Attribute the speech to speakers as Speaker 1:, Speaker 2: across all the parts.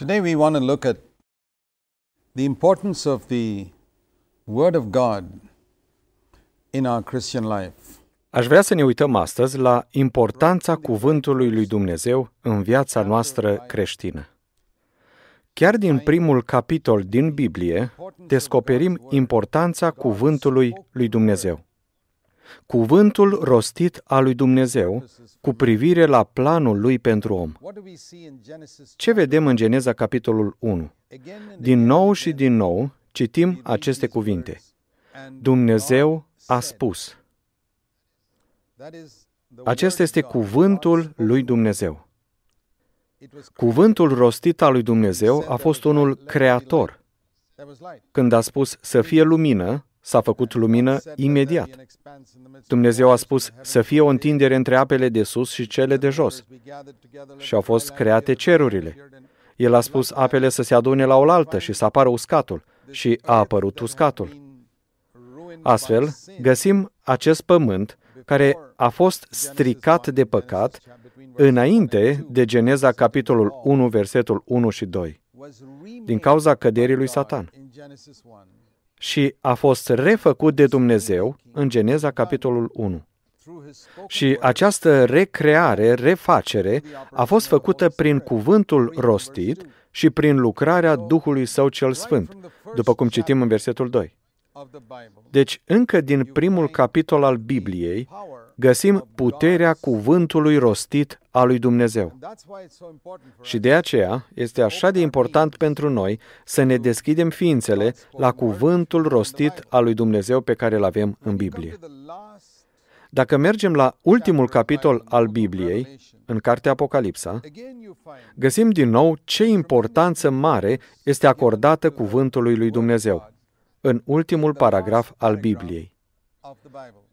Speaker 1: Today we want to look at the importance of the Word of God in our Christian life.
Speaker 2: Aș vrea să ne uităm astăzi la importanța cuvântului lui Dumnezeu în viața noastră creștină. Chiar din primul capitol din Biblie descoperim importanța cuvântului lui Dumnezeu. Cuvântul rostit al lui Dumnezeu cu privire la planul lui pentru om. Ce vedem în Geneza capitolul 1? Din nou și din nou citim aceste cuvinte. Dumnezeu a spus. Acesta este cuvântul lui Dumnezeu. Cuvântul rostit al lui Dumnezeu a fost unul creator. Când a spus să fie lumină, s-a făcut lumină imediat. Dumnezeu a spus să fie o întindere între apele de sus și cele de jos. Și au fost create cerurile. El a spus apele să se adune la oaltă și să apară uscatul. Și a apărut uscatul. Astfel, găsim acest pământ care a fost stricat de păcat înainte de Geneza capitolul 1, versetul 1 și 2, din cauza căderii lui Satan. Și a fost refăcut de Dumnezeu în Geneza capitolul 1. Și această recreare, refacere, a fost făcută prin cuvântul rostit și prin lucrarea Duhului Său cel Sfânt, după cum citim în versetul 2. Deci, încă din primul capitol al Bibliei, găsim puterea cuvântului rostit al lui Dumnezeu. Și de aceea este așa de important pentru noi să ne deschidem ființele la cuvântul rostit al lui Dumnezeu pe care îl avem în Biblie. Dacă mergem la ultimul capitol al Bibliei, în cartea Apocalipsa, găsim din nou ce importanță mare este acordată cuvântului lui Dumnezeu, în ultimul paragraf al Bibliei.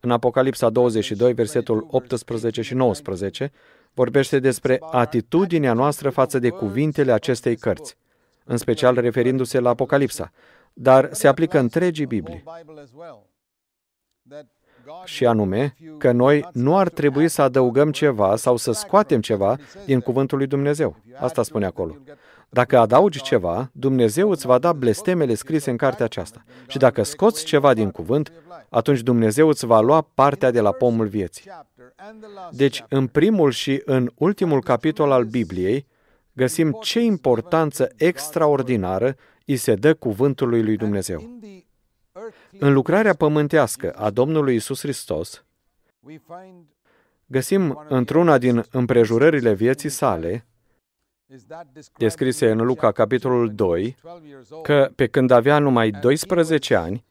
Speaker 2: În Apocalipsa 22, versetul 18 și 19, vorbește despre atitudinea noastră față de cuvintele acestei cărți, în special referindu-se la Apocalipsa, dar se aplică întregii Biblii. Și anume că noi nu ar trebui să adăugăm ceva sau să scoatem ceva din cuvântul lui Dumnezeu. Asta spune acolo. Dacă adaugi ceva, Dumnezeu îți va da blestemele scrise în cartea aceasta. Și dacă scoți ceva din cuvânt, atunci Dumnezeu îți va lua partea de la pomul vieții. Deci, în primul și în ultimul capitol al Bibliei, găsim ce importanță extraordinară îi se dă cuvântului lui Dumnezeu. În lucrarea pământească a Domnului Isus Hristos, găsim într-una din împrejurările vieții sale, descrise în Luca, capitolul 2, că pe când avea numai 12 ani,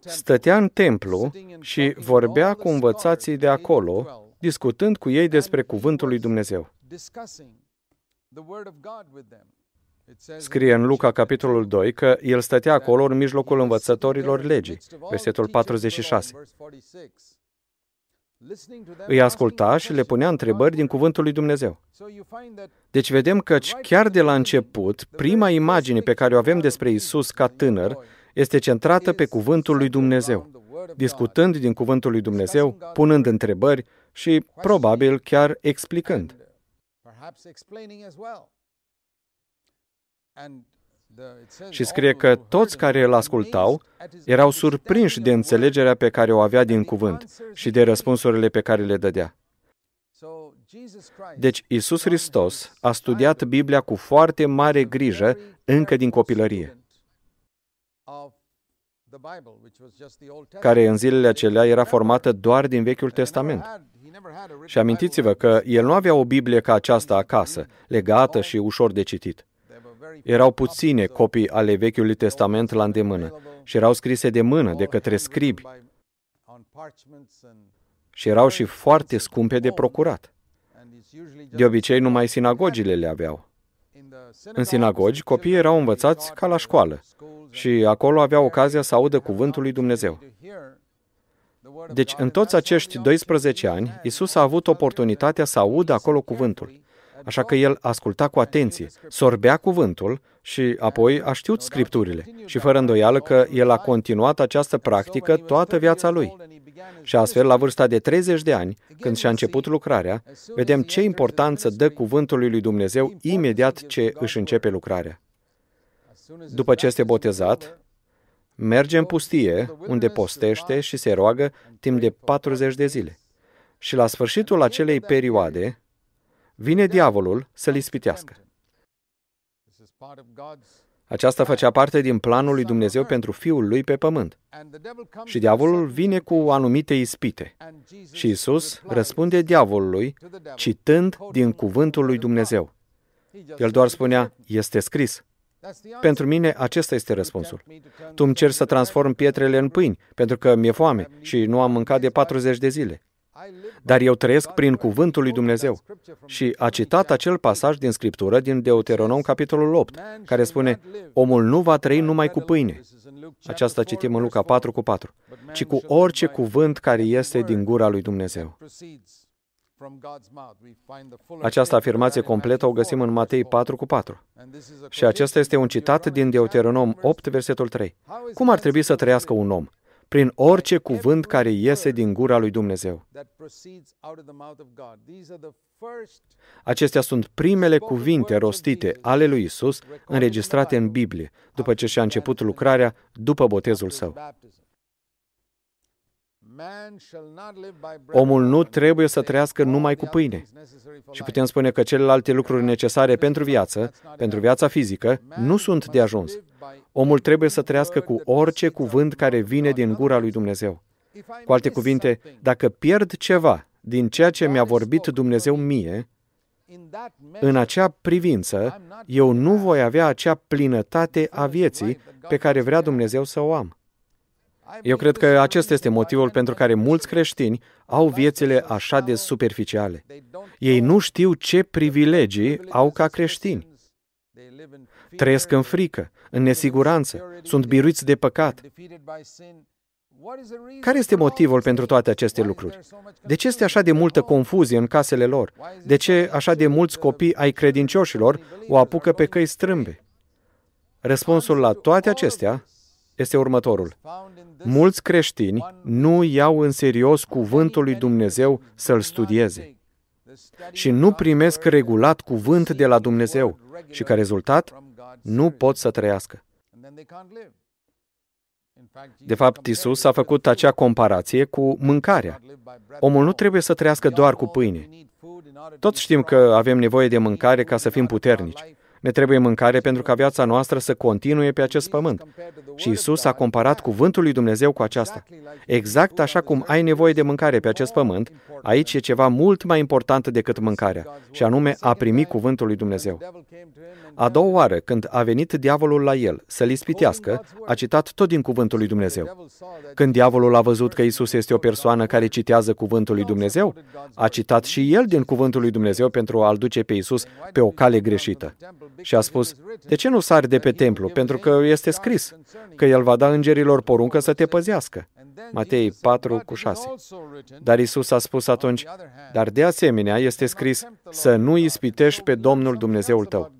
Speaker 2: stătea în templu și vorbea cu învățații de acolo, discutând cu ei despre cuvântul lui Dumnezeu. Scrie în Luca, capitolul 2, că el stătea acolo în mijlocul învățătorilor legii, versetul 46. Îi asculta și le punea întrebări din cuvântul lui Dumnezeu. Deci vedem că chiar de la început, prima imagine pe care o avem despre Isus ca tânăr este centrată pe cuvântul lui Dumnezeu, discutând din cuvântul lui Dumnezeu, punând întrebări și probabil chiar explicând. Și scrie că toți care îl ascultau erau surprinși de înțelegerea pe care o avea din cuvânt și de răspunsurile pe care le dădea. Deci Isus Hristos a studiat Biblia cu foarte mare grijă încă din copilărie, care în zilele acelea era formată doar din Vechiul Testament. Și amintiți-vă că el nu avea o Biblie ca aceasta acasă, legată și ușor de citit. Erau puține copii ale Vechiului Testament la îndemână și erau scrise de mână de către scribi și erau și foarte scumpe de procurat. De obicei, numai sinagogile le aveau. În sinagogi, copiii erau învățați ca la școală și acolo aveau ocazia să audă cuvântul lui Dumnezeu. Deci, în toți acești 12 ani, Isus a avut oportunitatea să audă acolo cuvântul. Așa că el asculta cu atenție, sorbea cuvântul și apoi a știut scripturile. Și fără îndoială că el a continuat această practică toată viața lui. Și astfel, la vârsta de 30 de ani, când și-a început lucrarea, vedem ce importanță dă cuvântului lui Dumnezeu imediat ce își începe lucrarea. După ce este botezat, merge în pustie, unde postește și se roagă timp de 40 de zile. Și la sfârșitul acelei perioade, vine diavolul să-l ispitească. Aceasta făcea parte din planul lui Dumnezeu pentru Fiul lui pe pământ. Și diavolul vine cu anumite ispite. Și Isus răspunde diavolului citând din cuvântul lui Dumnezeu. El doar spunea, este scris. Pentru mine, acesta este răspunsul. Tu îmi ceri să transform pietrele în pâini, pentru că mi-e foame și nu am mâncat de 40 de zile. Dar eu trăiesc prin cuvântul lui Dumnezeu. Și a citat acel pasaj din Scriptură, din Deuteronom, capitolul 8, care spune, omul nu va trăi numai cu pâine. Aceasta citim în Luca 4 cu 4, ci cu orice cuvânt care este din gura lui Dumnezeu. Această afirmație completă o găsim în Matei 4 cu 4. Și acesta este un citat din Deuteronom 8, versetul 3. Cum ar trebui să trăiască un om? Prin orice cuvânt care iese din gura lui Dumnezeu. Acestea sunt primele cuvinte rostite ale lui Isus înregistrate în Biblie, după ce și-a început lucrarea după botezul său. Omul nu trebuie să trăiască numai cu pâine. Și putem spune că celelalte lucruri necesare pentru viață, pentru viața fizică, nu sunt de ajuns. Omul trebuie să trăiască cu orice cuvânt care vine din gura lui Dumnezeu. Cu alte cuvinte, dacă pierd ceva din ceea ce mi-a vorbit Dumnezeu mie, în acea privință, eu nu voi avea acea plinătate a vieții pe care vrea Dumnezeu să o am. Eu cred că acesta este motivul pentru care mulți creștini au viețile așa de superficiale. Ei nu știu ce privilegii au ca creștini. Trăiesc în frică, în nesiguranță, sunt biruiți de păcat. Care este motivul pentru toate aceste lucruri? De ce este așa de multă confuzie în casele lor? De ce așa de mulți copii ai credincioșilor o apucă pe căi strâmbe? Răspunsul la toate acestea este următorul. Mulți creștini nu iau în serios cuvântul lui Dumnezeu să-l studieze și nu primesc regulat cuvânt de la Dumnezeu și ca rezultat nu pot să trăiască. De fapt, Isus a făcut acea comparație cu mâncarea. Omul nu trebuie să trăiască doar cu pâine. Toți știm că avem nevoie de mâncare ca să fim puternici. Ne trebuie mâncare pentru ca viața noastră să continue pe acest pământ. Și Isus a comparat cuvântul lui Dumnezeu cu aceasta. Exact așa cum ai nevoie de mâncare pe acest pământ, aici e ceva mult mai important decât mâncarea, și anume a primi cuvântul lui Dumnezeu. A doua oară, când a venit diavolul la el să-l ispitească, a citat tot din cuvântul lui Dumnezeu. Când diavolul a văzut că Isus este o persoană care citează cuvântul lui Dumnezeu, a citat și el din cuvântul lui Dumnezeu pentru a-l duce pe Isus pe o cale greșită și a spus, de ce nu sari de pe templu? Pentru că este scris că el va da îngerilor poruncă să te păzească. Matei 4 cu 6. Dar Isus a spus atunci, dar de asemenea este scris să nu ispitești pe Domnul Dumnezeul tău.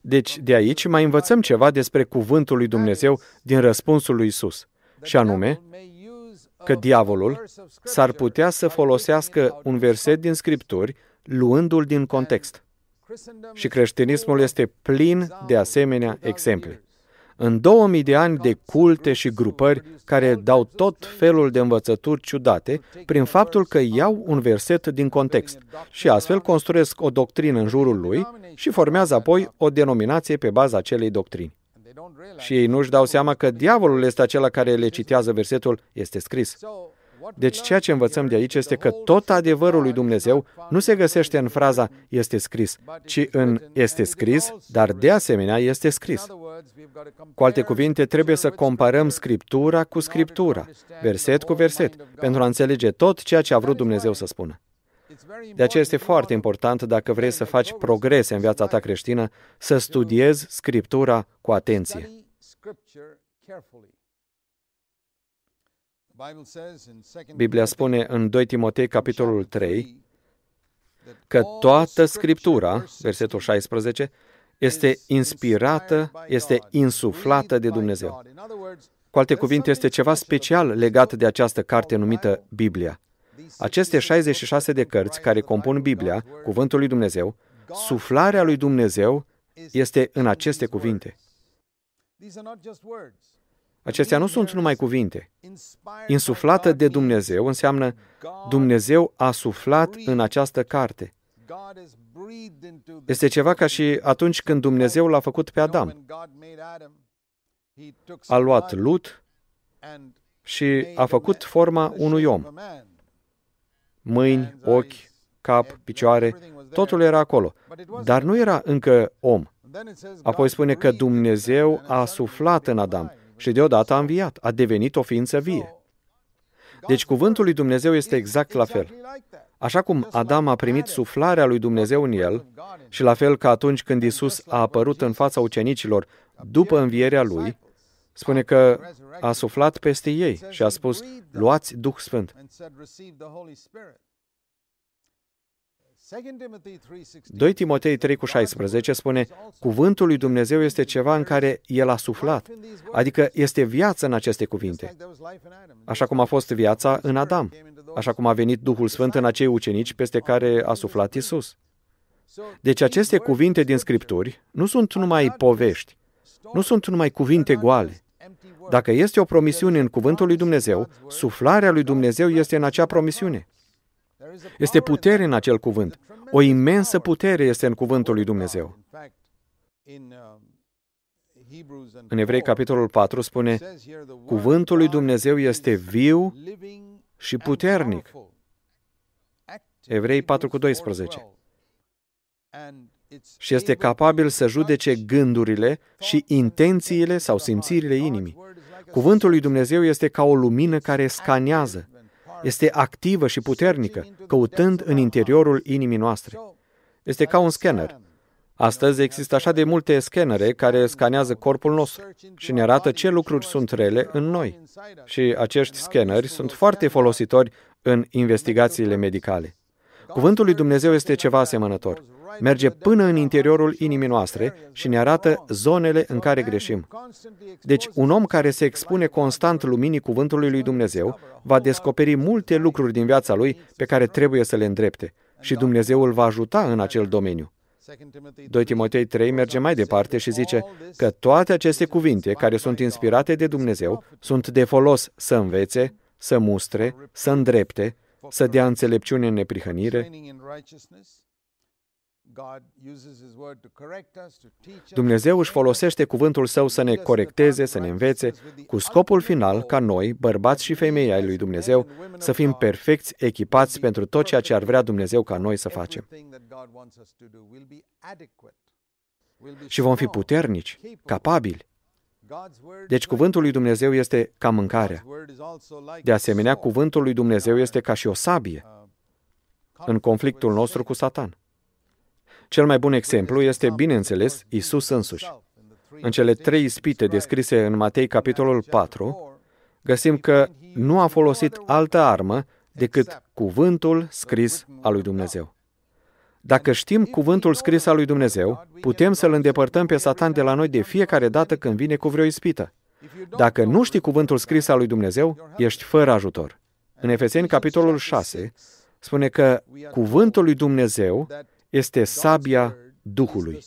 Speaker 2: Deci, de aici mai învățăm ceva despre cuvântul lui Dumnezeu din răspunsul lui Isus, și anume că diavolul s-ar putea să folosească un verset din Scripturi luându-l din context. Și creștinismul este plin de asemenea exemple. În 2000 de ani de culte și grupări care dau tot felul de învățături ciudate prin faptul că iau un verset din context și astfel construiesc o doctrină în jurul lui și formează apoi o denominație pe baza acelei doctrini. Și ei nu-și dau seama că diavolul este acela care le citează versetul, este scris. Deci ceea ce învățăm de aici este că tot adevărul lui Dumnezeu nu se găsește în fraza este scris, ci în este scris, dar de asemenea este scris. Cu alte cuvinte, trebuie să comparăm Scriptura cu Scriptura, verset cu verset, pentru a înțelege tot ceea ce a vrut Dumnezeu să spună. De aceea este foarte important, dacă vrei să faci progrese în viața ta creștină, să studiezi Scriptura cu atenție. Biblia spune în 2 Timotei, capitolul 3, că toată Scriptura, versetul 16, este inspirată, este insuflată de Dumnezeu. Cu alte cuvinte, este ceva special legat de această carte numită Biblia. Aceste 66 de cărți care compun Biblia, Cuvântul lui Dumnezeu, suflarea lui Dumnezeu este în aceste cuvinte. Acestea nu sunt numai cuvinte. Insuflată de Dumnezeu înseamnă Dumnezeu a suflat în această carte. Este ceva ca și atunci când Dumnezeu l-a făcut pe Adam. A luat lut și a făcut forma unui om. Mâini, ochi, cap, picioare, totul era acolo, dar nu era încă om. Apoi spune că Dumnezeu a suflat în Adam și deodată a înviat, a devenit o ființă vie. Deci cuvântul lui Dumnezeu este exact la fel. Așa cum Adam a primit suflarea lui Dumnezeu în el, și la fel ca atunci când Isus a apărut în fața ucenicilor după învierea lui, spune că a suflat peste ei și a spus, luați Duh Sfânt. 2 Timotei 3 cu 16 spune, Cuvântul lui Dumnezeu este ceva în care El a suflat, adică este viață în aceste cuvinte. Așa cum a fost viața în Adam, așa cum a venit Duhul Sfânt în acei ucenici peste care a suflat Isus. Deci aceste cuvinte din Scripturi nu sunt numai povești, nu sunt numai cuvinte goale. Dacă este o promisiune în cuvântul lui Dumnezeu, suflarea lui Dumnezeu este în acea promisiune. Este putere în acel cuvânt. O imensă putere este în cuvântul lui Dumnezeu. În Evrei, capitolul 4, spune, Cuvântul lui Dumnezeu este viu și puternic. Evrei 4 cu 12. Și este capabil să judece gândurile și intențiile sau simțirile inimii. Cuvântul lui Dumnezeu este ca o lumină care scanează, este activă și puternică, căutând în interiorul inimii noastre. Este ca un scanner. Astăzi există așa de multe scanere care scanează corpul nostru și ne arată ce lucruri sunt rele în noi. Și acești scaneri sunt foarte folositori în investigațiile medicale. Cuvântul lui Dumnezeu este ceva asemănător merge până în interiorul inimii noastre și ne arată zonele în care greșim. Deci, un om care se expune constant luminii cuvântului lui Dumnezeu va descoperi multe lucruri din viața lui pe care trebuie să le îndrepte și Dumnezeu îl va ajuta în acel domeniu. 2 Timotei 3 merge mai departe și zice că toate aceste cuvinte care sunt inspirate de Dumnezeu sunt de folos să învețe, să mustre, să îndrepte, să dea înțelepciune în neprihănire, Dumnezeu își folosește cuvântul său să ne corecteze, să ne învețe, cu scopul final ca noi, bărbați și femei ai lui Dumnezeu, să fim perfecți, echipați pentru tot ceea ce ar vrea Dumnezeu ca noi să facem. Și vom fi puternici, capabili. Deci cuvântul lui Dumnezeu este ca mâncarea. De asemenea, cuvântul lui Dumnezeu este ca și o sabie în conflictul nostru cu Satan. Cel mai bun exemplu este, bineînțeles, Isus însuși. În cele trei ispite descrise în Matei, capitolul 4, găsim că nu a folosit altă armă decât cuvântul scris al lui Dumnezeu. Dacă știm cuvântul scris al lui Dumnezeu, putem să-l îndepărtăm pe Satan de la noi de fiecare dată când vine cu vreo ispită. Dacă nu știi cuvântul scris al lui Dumnezeu, ești fără ajutor. În Efeseni, capitolul 6, spune că cuvântul lui Dumnezeu este sabia Duhului.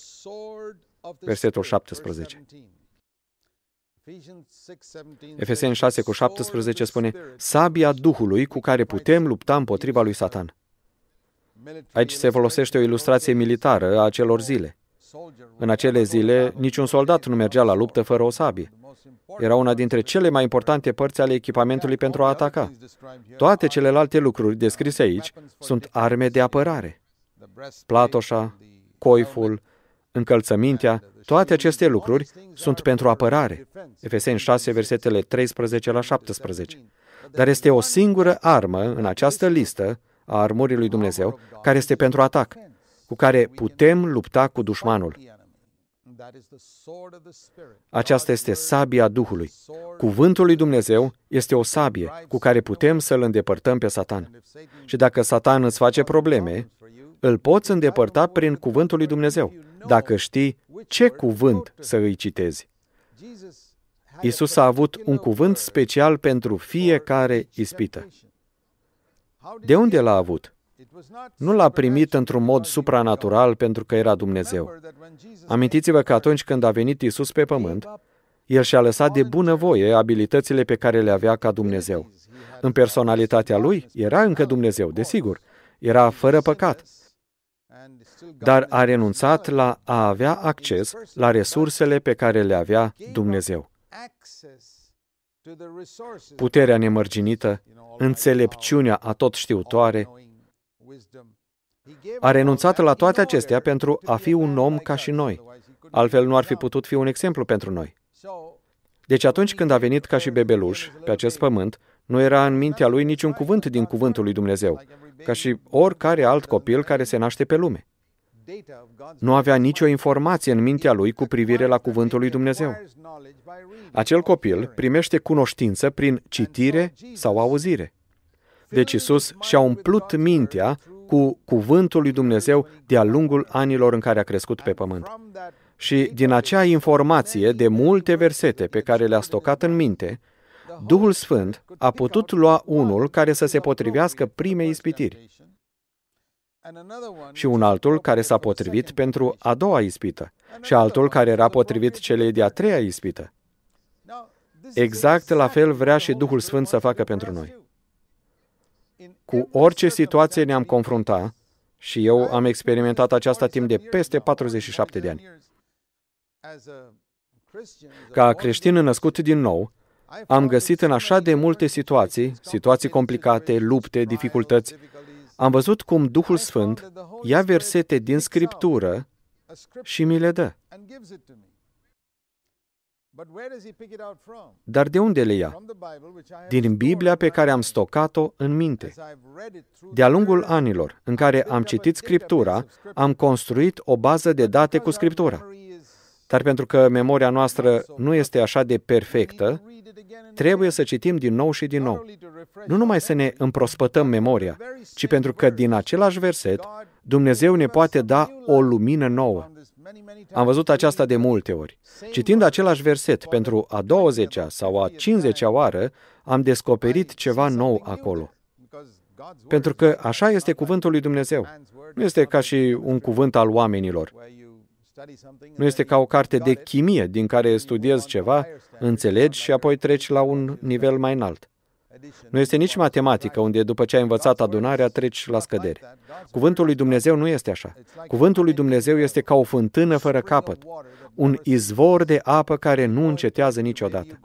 Speaker 2: Versetul 17. Efeseni 6 cu 17 spune, sabia Duhului cu care putem lupta împotriva lui Satan. Aici se folosește o ilustrație militară a acelor zile. În acele zile, niciun soldat nu mergea la luptă fără o sabie. Era una dintre cele mai importante părți ale echipamentului pentru a ataca. Toate celelalte lucruri descrise aici sunt arme de apărare platoșa, coiful, încălțămintea, toate aceste lucruri sunt pentru apărare. Efeseni 6, versetele 13 la 17. Dar este o singură armă în această listă a armurii lui Dumnezeu care este pentru atac, cu care putem lupta cu dușmanul. Aceasta este sabia Duhului. Cuvântul lui Dumnezeu este o sabie cu care putem să-l îndepărtăm pe Satan. Și dacă Satan îți face probleme, îl poți îndepărta prin cuvântul lui Dumnezeu, dacă știi ce cuvânt să îi citezi. Isus a avut un cuvânt special pentru fiecare ispită. De unde l-a avut? Nu l-a primit într-un mod supranatural pentru că era Dumnezeu. Amintiți-vă că atunci când a venit Isus pe pământ, el și-a lăsat de bunăvoie abilitățile pe care le avea ca Dumnezeu. În personalitatea lui era încă Dumnezeu, desigur. Era fără păcat. Dar a renunțat la a avea acces la resursele pe care le avea Dumnezeu. Puterea nemărginită, înțelepciunea atotștiutoare, a renunțat la toate acestea pentru a fi un om ca și noi. Altfel nu ar fi putut fi un exemplu pentru noi. Deci atunci când a venit ca și bebeluș pe acest pământ, nu era în mintea lui niciun cuvânt din cuvântul lui Dumnezeu, ca și oricare alt copil care se naște pe lume. Nu avea nicio informație în mintea lui cu privire la cuvântul lui Dumnezeu. Acel copil primește cunoștință prin citire sau auzire. Deci Isus și-a umplut mintea cu cuvântul lui Dumnezeu de-a lungul anilor în care a crescut pe pământ. Și din acea informație de multe versete pe care le-a stocat în minte, Duhul Sfânt a putut lua unul care să se potrivească primei ispitiri și un altul care s-a potrivit pentru a doua ispită și altul care era potrivit celei de-a treia ispită. Exact la fel vrea și Duhul Sfânt să facă pentru noi. Cu orice situație ne-am confruntat, și eu am experimentat aceasta timp de peste 47 de ani. Ca creștin născut din nou, am găsit în așa de multe situații, situații complicate, lupte, dificultăți, am văzut cum Duhul Sfânt ia versete din Scriptură și mi le dă. Dar de unde le ia? Din Biblia pe care am stocat-o în minte. De-a lungul anilor în care am citit Scriptura, am construit o bază de date cu Scriptura. Dar pentru că memoria noastră nu este așa de perfectă, trebuie să citim din nou și din nou. Nu numai să ne împrospătăm memoria, ci pentru că din același verset Dumnezeu ne poate da o lumină nouă. Am văzut aceasta de multe ori. Citind același verset pentru a 20-a sau a 50-a oară, am descoperit ceva nou acolo. Pentru că așa este cuvântul lui Dumnezeu. Nu este ca și un cuvânt al oamenilor. Nu este ca o carte de chimie din care studiezi ceva, înțelegi și apoi treci la un nivel mai înalt. Nu este nici matematică, unde după ce ai învățat adunarea, treci la scădere. Cuvântul lui Dumnezeu nu este așa. Cuvântul lui Dumnezeu este ca o fântână fără capăt, un izvor de apă care nu încetează niciodată.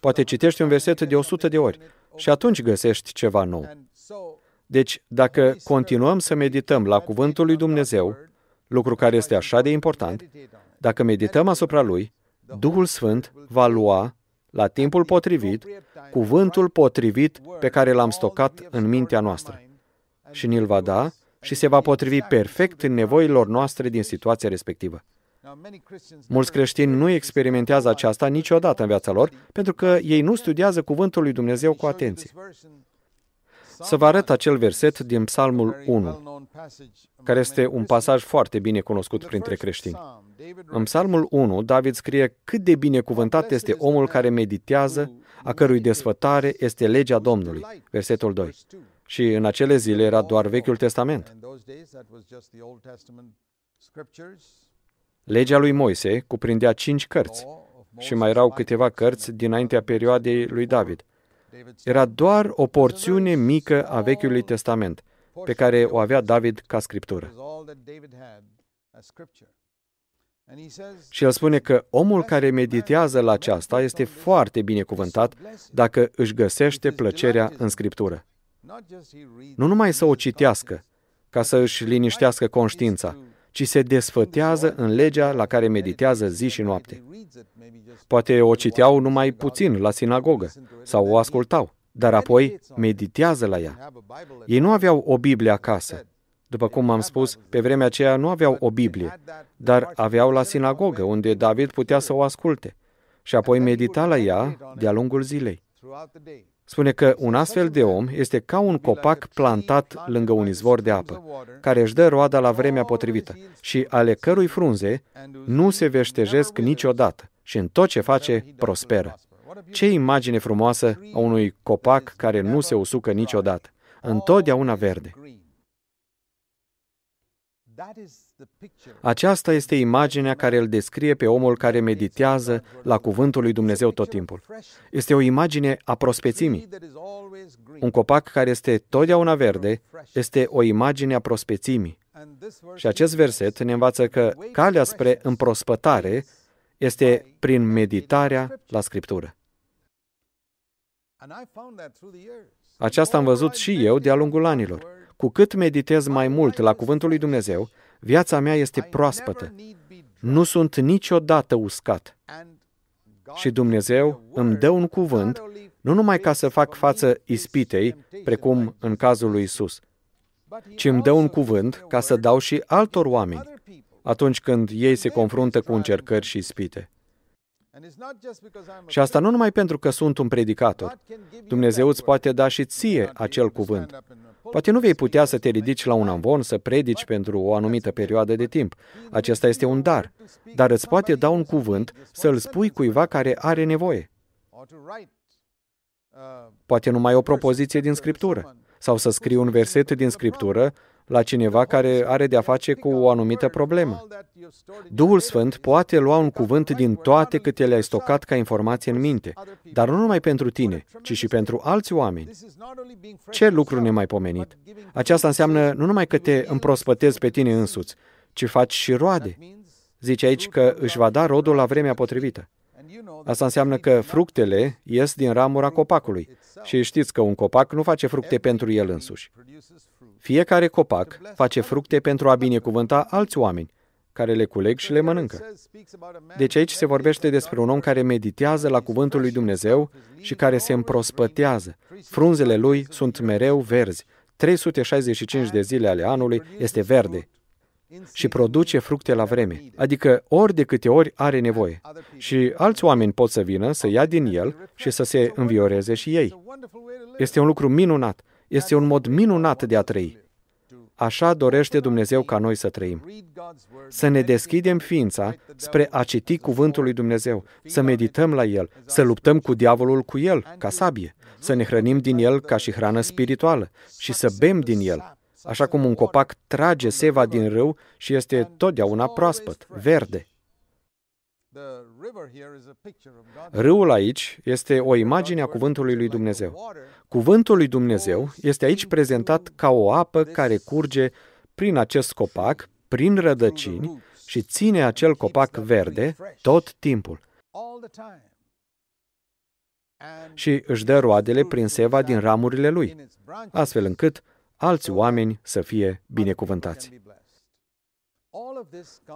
Speaker 2: Poate citești un verset de 100 de ori și atunci găsești ceva nou. Deci, dacă continuăm să medităm la Cuvântul lui Dumnezeu, lucru care este așa de important, dacă medităm asupra lui, Duhul Sfânt va lua, la timpul potrivit, cuvântul potrivit pe care l-am stocat în mintea noastră. Și ni-l va da și se va potrivi perfect în nevoilor noastre din situația respectivă. Mulți creștini nu experimentează aceasta niciodată în viața lor, pentru că ei nu studiază cuvântul lui Dumnezeu cu atenție. Să vă arăt acel verset din Psalmul 1, care este un pasaj foarte bine cunoscut printre creștini. În Psalmul 1, David scrie cât de binecuvântat este omul care meditează, a cărui desfătare este legea Domnului. Versetul 2. Și în acele zile era doar Vechiul Testament. Legea lui Moise cuprindea cinci cărți și mai erau câteva cărți dinaintea perioadei lui David. Era doar o porțiune mică a Vechiului Testament, pe care o avea David ca scriptură. Și el spune că omul care meditează la aceasta este foarte binecuvântat dacă își găsește plăcerea în scriptură. Nu numai să o citească, ca să își liniștească conștiința, ci se desfătează în legea la care meditează zi și noapte. Poate o citeau numai puțin la sinagogă sau o ascultau, dar apoi meditează la ea. Ei nu aveau o Biblie acasă. După cum am spus, pe vremea aceea nu aveau o Biblie, dar aveau la sinagogă, unde David putea să o asculte și apoi medita la ea de-a lungul zilei. Spune că un astfel de om este ca un copac plantat lângă un izvor de apă, care își dă roada la vremea potrivită și ale cărui frunze nu se veștejesc niciodată, și în tot ce face prosperă. Ce imagine frumoasă a unui copac care nu se usucă niciodată, întotdeauna verde. Aceasta este imaginea care îl descrie pe omul care meditează la cuvântul lui Dumnezeu tot timpul. Este o imagine a prospețimii. Un copac care este totdeauna verde este o imagine a prospețimii. Și acest verset ne învață că calea spre împrospătare este prin meditarea la Scriptură. Aceasta am văzut și eu de-a lungul anilor. Cu cât meditez mai mult la Cuvântul lui Dumnezeu, viața mea este proaspătă. Nu sunt niciodată uscat. Și Dumnezeu îmi dă un cuvânt, nu numai ca să fac față ispitei, precum în cazul lui Isus, ci îmi dă un cuvânt ca să dau și altor oameni atunci când ei se confruntă cu încercări și ispite. Și asta nu numai pentru că sunt un predicator. Dumnezeu îți poate da și ție acel cuvânt. Poate nu vei putea să te ridici la un amvon, să predici pentru o anumită perioadă de timp. Acesta este un dar. Dar îți poate da un cuvânt să îl spui cuiva care are nevoie. Poate numai o propoziție din Scriptură. Sau să scrii un verset din Scriptură la cineva care are de-a face cu o anumită problemă. Duhul Sfânt poate lua un cuvânt din toate câte le-ai stocat ca informație în minte, dar nu numai pentru tine, ci și pentru alți oameni. Ce lucru nemaipomenit! Aceasta înseamnă nu numai că te împrospătezi pe tine însuți, ci faci și roade. Zice aici că își va da rodul la vremea potrivită. Asta înseamnă că fructele ies din ramura copacului. Și știți că un copac nu face fructe pentru el însuși. Fiecare copac face fructe pentru a binecuvânta alți oameni, care le culeg și le mănâncă. Deci aici se vorbește despre un om care meditează la cuvântul lui Dumnezeu și care se împrospătează. Frunzele lui sunt mereu verzi. 365 de zile ale anului este verde și produce fructe la vreme, adică ori de câte ori are nevoie. Și alți oameni pot să vină, să ia din el și să se învioreze și ei. Este un lucru minunat. Este un mod minunat de a trăi. Așa dorește Dumnezeu ca noi să trăim. Să ne deschidem ființa spre a citi cuvântul lui Dumnezeu, să medităm la el, să luptăm cu diavolul cu el, ca sabie, să ne hrănim din el ca și hrană spirituală și să bem din el, așa cum un copac trage seva din râu și este totdeauna proaspăt, verde. Râul aici este o imagine a cuvântului lui Dumnezeu. Cuvântul lui Dumnezeu este aici prezentat ca o apă care curge prin acest copac, prin rădăcini și ține acel copac verde tot timpul. Și își dă roadele prin seva din ramurile lui, astfel încât alți oameni să fie binecuvântați.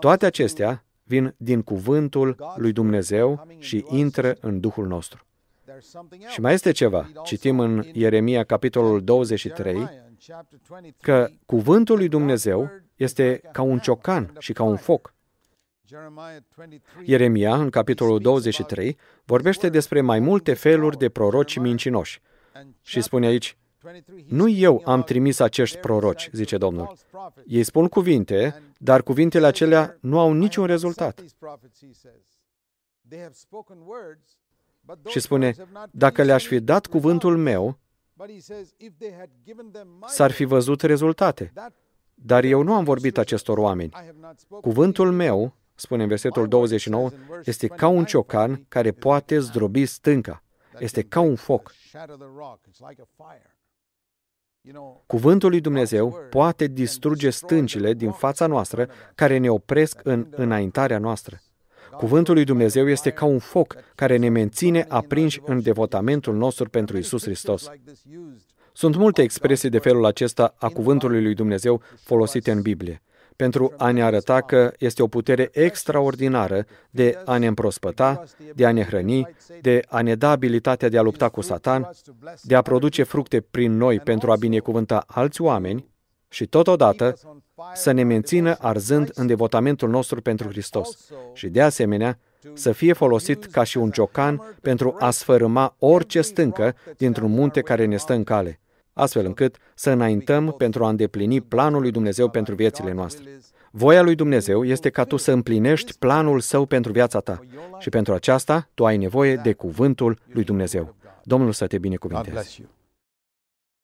Speaker 2: Toate acestea vin din cuvântul lui Dumnezeu și intră în Duhul nostru. Și mai este ceva. Citim în Ieremia, capitolul 23, că cuvântul lui Dumnezeu este ca un ciocan și ca un foc. Ieremia, în capitolul 23, vorbește despre mai multe feluri de proroci mincinoși. Și spune aici, nu eu am trimis acești proroci, zice Domnul. Ei spun cuvinte, dar cuvintele acelea nu au niciun rezultat. Și spune, dacă le-aș fi dat cuvântul meu, s-ar fi văzut rezultate. Dar eu nu am vorbit acestor oameni. Cuvântul meu, spune în versetul 29, este ca un ciocan care poate zdrobi stânca. Este ca un foc. Cuvântul lui Dumnezeu poate distruge stâncile din fața noastră care ne opresc în înaintarea noastră. Cuvântul lui Dumnezeu este ca un foc care ne menține aprinși în devotamentul nostru pentru Isus Hristos. Sunt multe expresii de felul acesta a cuvântului lui Dumnezeu folosite în Biblie pentru a ne arăta că este o putere extraordinară de a ne împrospăta, de a ne hrăni, de a ne da abilitatea de a lupta cu Satan, de a produce fructe prin noi pentru a binecuvânta alți oameni și totodată să ne mențină arzând în devotamentul nostru pentru Hristos și de asemenea să fie folosit ca și un ciocan pentru a sfărâma orice stâncă dintr-un munte care ne stă în cale astfel încât să înaintăm pentru a îndeplini planul lui Dumnezeu pentru viețile noastre. Voia lui Dumnezeu este ca tu să împlinești planul său pentru viața ta și pentru aceasta tu ai nevoie de cuvântul lui Dumnezeu. Domnul să te
Speaker 1: God
Speaker 2: binecuvinteze.
Speaker 1: bless you.